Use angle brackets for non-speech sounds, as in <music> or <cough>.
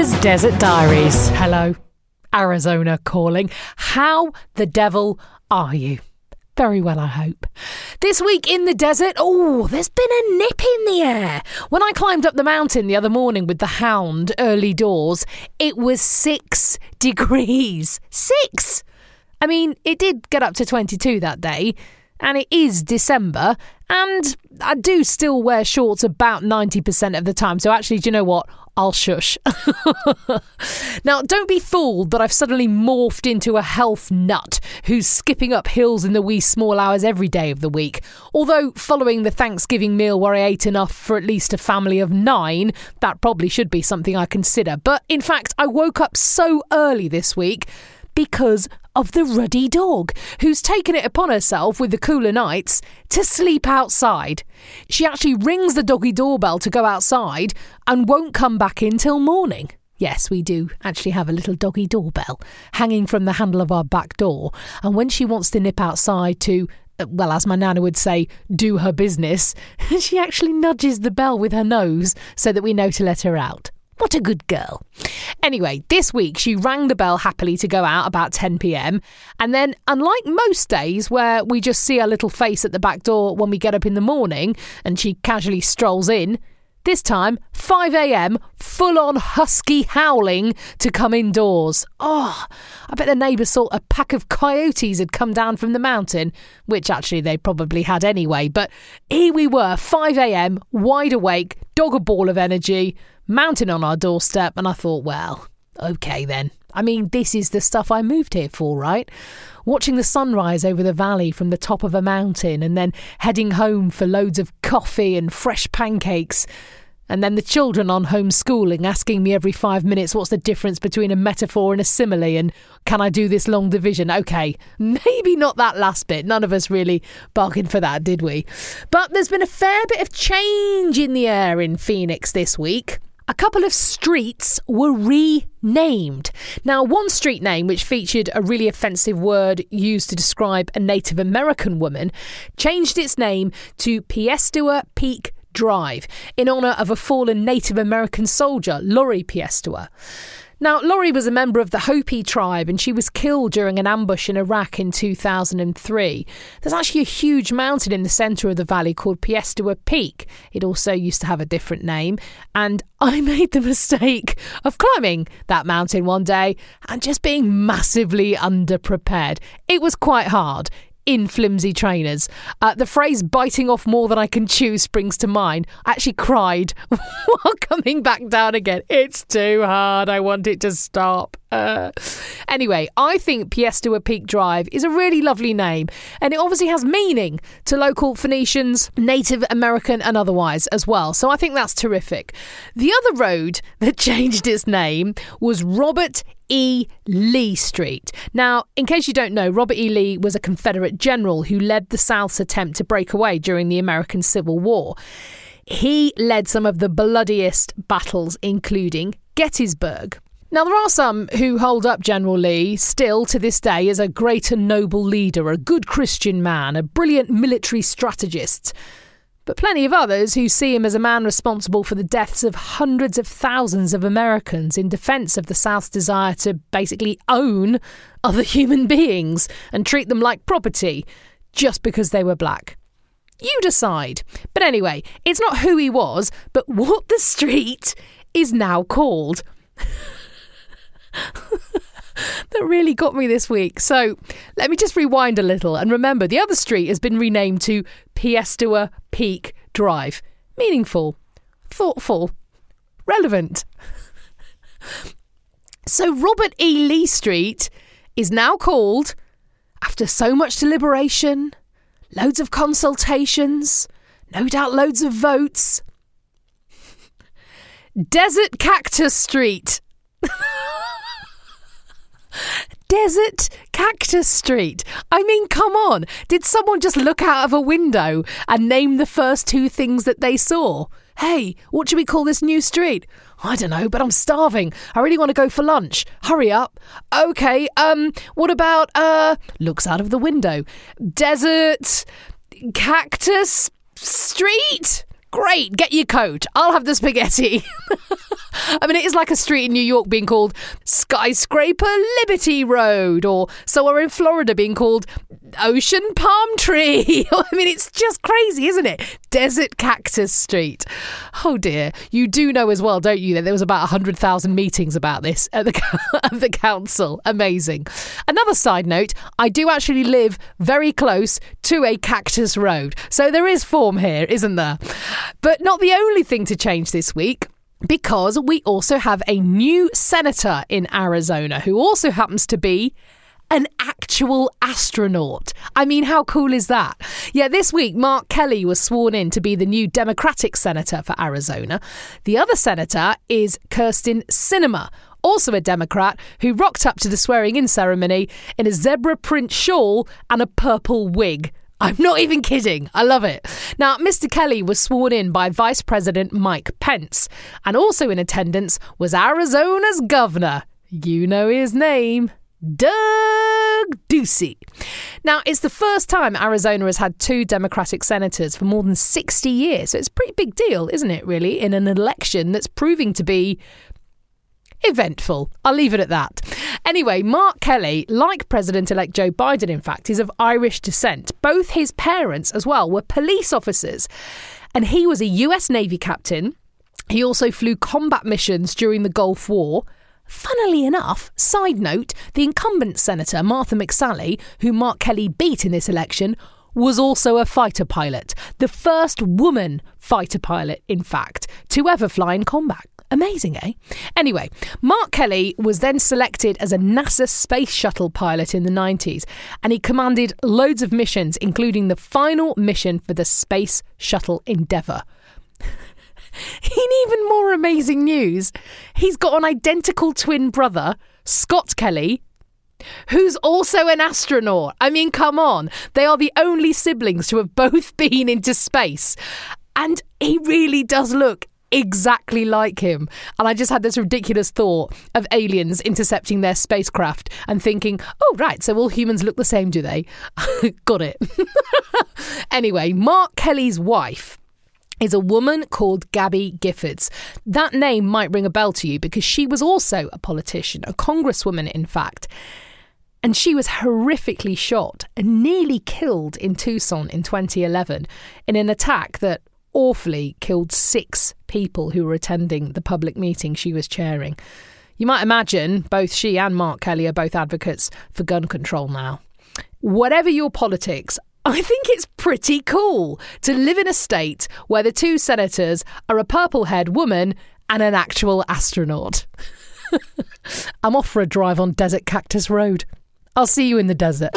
Desert Diaries. Hello, Arizona calling. How the devil are you? Very well, I hope. This week in the desert, oh, there's been a nip in the air. When I climbed up the mountain the other morning with the hound early doors, it was six <laughs> degrees. Six! I mean, it did get up to 22 that day, and it is December, and I do still wear shorts about 90% of the time. So, actually, do you know what? I'll shush. <laughs> now, don't be fooled that I've suddenly morphed into a health nut who's skipping up hills in the wee small hours every day of the week. Although, following the Thanksgiving meal where I ate enough for at least a family of nine, that probably should be something I consider. But in fact, I woke up so early this week because of the ruddy dog, who's taken it upon herself with the cooler nights to sleep outside. She actually rings the doggy doorbell to go outside and won't come back in till morning. Yes, we do actually have a little doggy doorbell hanging from the handle of our back door. And when she wants to nip outside to, uh, well, as my nana would say, do her business, <laughs> she actually nudges the bell with her nose so that we know to let her out. What a good girl. Anyway, this week she rang the bell happily to go out about 10 pm. And then, unlike most days where we just see her little face at the back door when we get up in the morning and she casually strolls in, this time, 5 a.m., full on husky howling to come indoors. Oh, I bet the neighbours thought a pack of coyotes had come down from the mountain, which actually they probably had anyway. But here we were, 5 a.m., wide awake, dog a ball of energy, mountain on our doorstep, and I thought, well, okay then. I mean, this is the stuff I moved here for, right? Watching the sunrise over the valley from the top of a mountain and then heading home for loads of coffee and fresh pancakes. And then the children on homeschooling asking me every five minutes what's the difference between a metaphor and a simile and can I do this long division? Okay, <laughs> maybe not that last bit. None of us really bargained for that, did we? But there's been a fair bit of change in the air in Phoenix this week a couple of streets were renamed. Now, one street name, which featured a really offensive word used to describe a Native American woman, changed its name to Piestewa Peak Drive in honour of a fallen Native American soldier, Lori Piestewa. Now, Lori was a member of the Hopi tribe and she was killed during an ambush in Iraq in 2003. There's actually a huge mountain in the centre of the valley called Piestewa Peak. It also used to have a different name. And I <laughs> made the mistake of climbing that mountain one day and just being massively underprepared. It was quite hard in flimsy trainers. Uh, the phrase biting off more than I can chew springs to mind. I actually cried <laughs> while coming back down again. It's too hard. I want it to stop. Uh, anyway, I think Piestewa Peak Drive is a really lovely name, and it obviously has meaning to local Phoenicians, Native American, and otherwise as well. So I think that's terrific. The other road <laughs> that changed its name was Robert E. Lee Street. Now, in case you don't know, Robert E. Lee was a Confederate general who led the South's attempt to break away during the American Civil War. He led some of the bloodiest battles, including Gettysburg. Now, there are some who hold up General Lee still to this day as a great and noble leader, a good Christian man, a brilliant military strategist but plenty of others who see him as a man responsible for the deaths of hundreds of thousands of Americans in defence of the South's desire to basically own other <laughs> human beings and treat them like property just because they were black. You decide. But anyway, it's not who he was, but what the street is now called. <laughs> that really got me this week. So let me just rewind a little and remember the other street has been renamed to Piestewa Peak Drive. Meaningful, thoughtful, relevant. <laughs> so Robert E. Lee Street is now called, after so much deliberation, loads of consultations, no doubt loads of votes, <laughs> Desert Cactus Street. Desert Cactus Street. I mean, come on. Did someone just look out of a window and name the first two things that they saw? Hey, what should we call this new street? I don't know, but I'm starving. I really want to go for lunch. Hurry up. Okay, um, what about, uh, looks out of the window. Desert Cactus Street? Great, get your coat. I'll have the spaghetti. <laughs> I mean, it is like a street in New York being called Skyscraper Liberty Road, or somewhere in Florida being called Ocean Palm Tree. <laughs> I mean, it's just crazy, isn't it? Desert Cactus Street. Oh dear. You do know as well, don't you, that there was about 100,000 meetings about this at the, <laughs> at the council. Amazing. Another side note I do actually live very close to a cactus road. So there is form here, isn't there? But not the only thing to change this week because we also have a new senator in Arizona who also happens to be an actual astronaut. I mean, how cool is that? Yeah, this week, Mark Kelly was sworn in to be the new Democratic senator for Arizona. The other senator is Kyrsten Sinema, also a Democrat, who rocked up to the swearing in ceremony in a zebra print shawl and a purple wig. I'm not even kidding. I love it. Now, Mr. Kelly was sworn in by Vice President Mike Pence, and also in attendance was Arizona's governor. You know his name. Doug Ducey. Now, it's the first time Arizona has had two Democratic senators for more than 60 years. So it's a pretty big deal, isn't it, really, in an election that's proving to be eventful. I'll leave it at that. Anyway, Mark Kelly, like President elect Joe Biden, in fact, is of Irish descent. Both his parents, as well, were police officers. And he was a US Navy captain. He also flew combat missions during the Gulf War. Funnily enough, side note, the incumbent Senator Martha McSally, who Mark Kelly beat in this election, was also a fighter pilot. The first woman fighter pilot, in fact, to ever fly in combat. Amazing, eh? Anyway, Mark Kelly was then selected as a NASA space shuttle pilot in the 90s, and he commanded loads of missions, including the final mission for the Space Shuttle Endeavour. <laughs> In even more amazing news, he's got an identical twin brother, Scott Kelly, who's also an astronaut. I mean, come on. They are the only siblings to have both <laughs> been into space. And he really does look exactly like him. And I just had this ridiculous thought of aliens intercepting their spacecraft and thinking, oh, right, so all humans look the same, do they? <laughs> Got it. <laughs> anyway, Mark Kelly's wife is a woman called Gabby Giffords. That name might ring a bell to you because she was also a politician, a congresswoman, in fact. And she was horrifically shot and nearly killed in Tucson in 2011 in an attack that awfully killed six people who were attending the public meeting she was chairing. You might imagine both she and Mark Kelly are both advocates for gun control now. Whatever your politics, I think it's pretty cool to live in a state where the two senators are a purple haired woman and an actual astronaut. <laughs> I'm off for a drive on Desert Cactus Road. I'll see you in the desert.